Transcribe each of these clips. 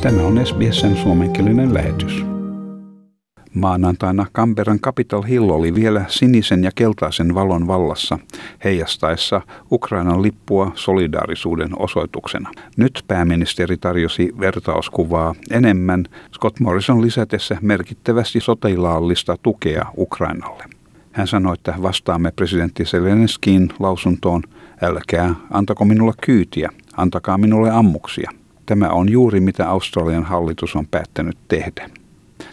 Tämä on SBSn suomenkielinen lähetys. Maanantaina Canberran Capitol Hill oli vielä sinisen ja keltaisen valon vallassa, heijastaessa Ukrainan lippua solidaarisuuden osoituksena. Nyt pääministeri tarjosi vertauskuvaa enemmän Scott Morrison lisätessä merkittävästi sotilaallista tukea Ukrainalle. Hän sanoi, että vastaamme presidentti Zelenskiin lausuntoon, älkää antako minulle kyytiä, antakaa minulle ammuksia. Tämä on juuri mitä Australian hallitus on päättänyt tehdä.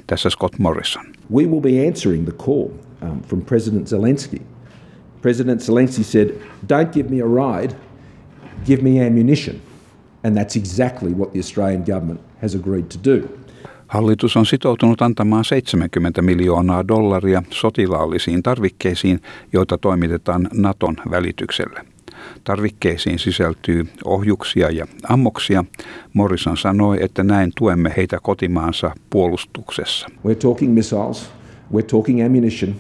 Tässä Scott Morrison. We will be answering the call um, from President Zelensky. President Zelensky said, Don't give me a ride, give me ammunition. And that's exactly what the Australian government has agreed to do. Hallitus on sitoutunut antamaan 70 miljoonaa dollaria sotilaallisiin tarvikkeisiin, joita toimitetaan Naton välityksellä. Tarvikkeisiin sisältyy ohjuksia ja ammoksia. Morrison sanoi, että näin tuemme heitä kotimaansa puolustuksessa. We're talking missiles, we're talking ammunition,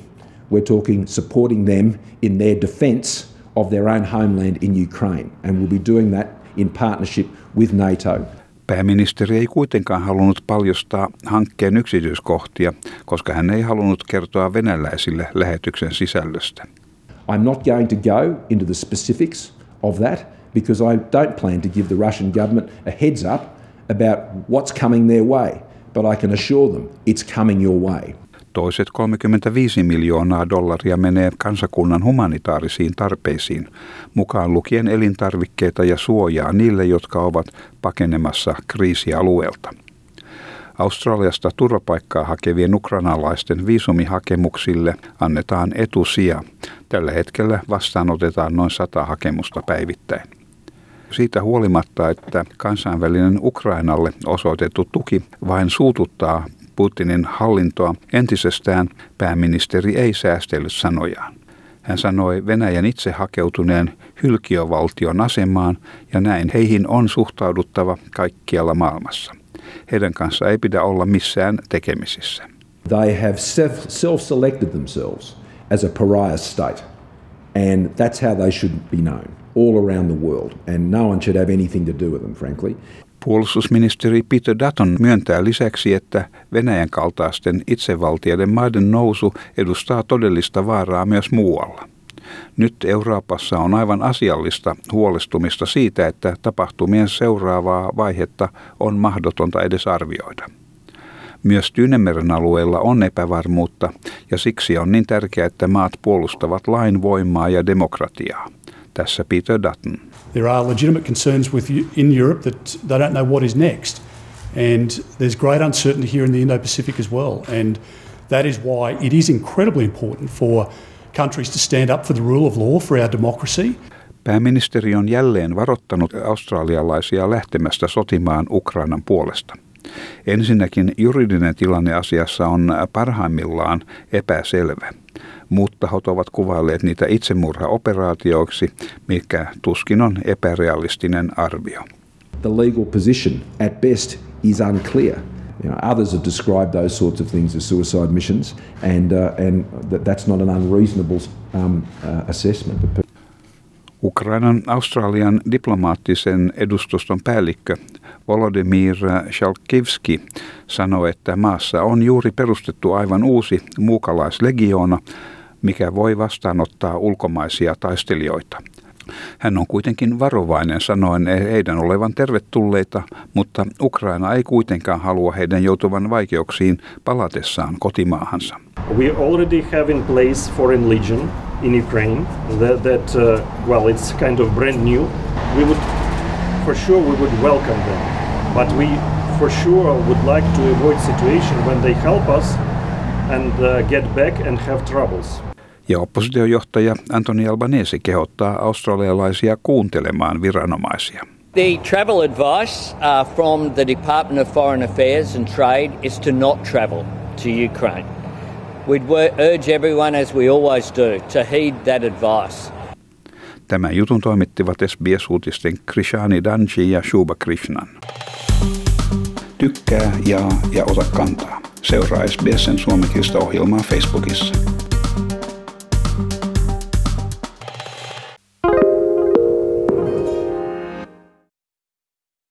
we're talking supporting them in their defense of their own homeland in Ukraine. And we'll be doing that in partnership with NATO. Pääministeri ei kuitenkaan halunnut paljostaa hankkeen yksityiskohtia, koska hän ei halunnut kertoa venäläisille lähetyksen sisällöstä. I'm not going to go into the specifics of that because I don't plan to give the Russian government a heads up about what's coming their way, but I can assure them it's coming your way. Toiset 35 miljoonaa dollaria menee kansakunnan humanitaarisiin tarpeisiin, mukaan lukien elintarvikkeita ja suojaa niille, jotka ovat pakenemassa kriisialueelta. Australiasta turvapaikkaa hakevien ukrainalaisten viisumihakemuksille annetaan etusija. Tällä hetkellä vastaanotetaan noin 100 hakemusta päivittäin. Siitä huolimatta, että kansainvälinen Ukrainalle osoitettu tuki vain suututtaa Putinin hallintoa entisestään, pääministeri ei säästellyt sanojaan. Hän sanoi Venäjän itse hakeutuneen hylkiövaltion asemaan ja näin heihin on suhtauduttava kaikkialla maailmassa. Heidän kanssa ei pidä olla missään tekemisissä. They have self-selected themselves as a pariah state. And that's how they should be known all around the world. And no one should have anything to do with them, frankly. Puolustusministeri Peter Dutton myöntää lisäksi, että Venäjän kaltaisten itsevaltioiden maiden nousu edustaa todellista vaaraa myös muualla. Nyt Euroopassa on aivan asiallista huolestumista siitä, että tapahtumien seuraavaa vaihetta on mahdotonta edes arvioida. Myös Tyynemeren alueella on epävarmuutta ja siksi on niin tärkeää, että maat puolustavat lain voimaa ja demokratiaa. Tässä Peter Dutton. There are legitimate concerns with in Europe that they don't know what is next. And there's great uncertainty here in the Indo-Pacific as well. And that is why it is incredibly important for countries to stand up for the rule of law, for our democracy. Pääministeri on jälleen varoittanut australialaisia lähtemästä sotimaan Ukrainan puolesta. Ensinnäkin juridinen tilanne asiassa on parhaimmillaan epäselvä. Muut tahot ovat kuvailleet niitä itsemurhaoperaatioiksi, mikä tuskin on epärealistinen arvio. The legal position at best is unclear. You know, others have described those sorts of things as suicide missions, and uh, and that, that's not an unreasonable um, uh, assessment. Ukrainan Australian diplomaattisen edustuston päällikkö Volodymyr Shalkivski sanoi, että maassa on juuri perustettu aivan uusi muukalaislegioona, mikä voi vastaanottaa ulkomaisia taistelijoita. Hän on kuitenkin varovainen sanoen heidän olevan tervetulleita, mutta Ukraina ei kuitenkaan halua heidän joutuvan vaikeuksiin palatessaan kotimaahansa. We already have in place Foreign Legion in Ukraine that, that uh, well it's kind of brand new. We would for sure we would welcome them, but we for sure would like to avoid situation when they help us and uh, get back and have troubles. Ja oppositiojohtaja Antoni Albanese kehottaa australialaisia kuuntelemaan viranomaisia. The travel advice uh, from the Department of Foreign Affairs and Trade is to not travel to Ukraine. We'd urge everyone, as we always do, to heed that advice. Tämän jutun toimittivat SBS-uutisten Krishani Danji ja Shuba Krishnan. Tykkää, jaa ja ota kantaa. Seuraa SBSn suomenkielistä ohjelmaa Facebookissa.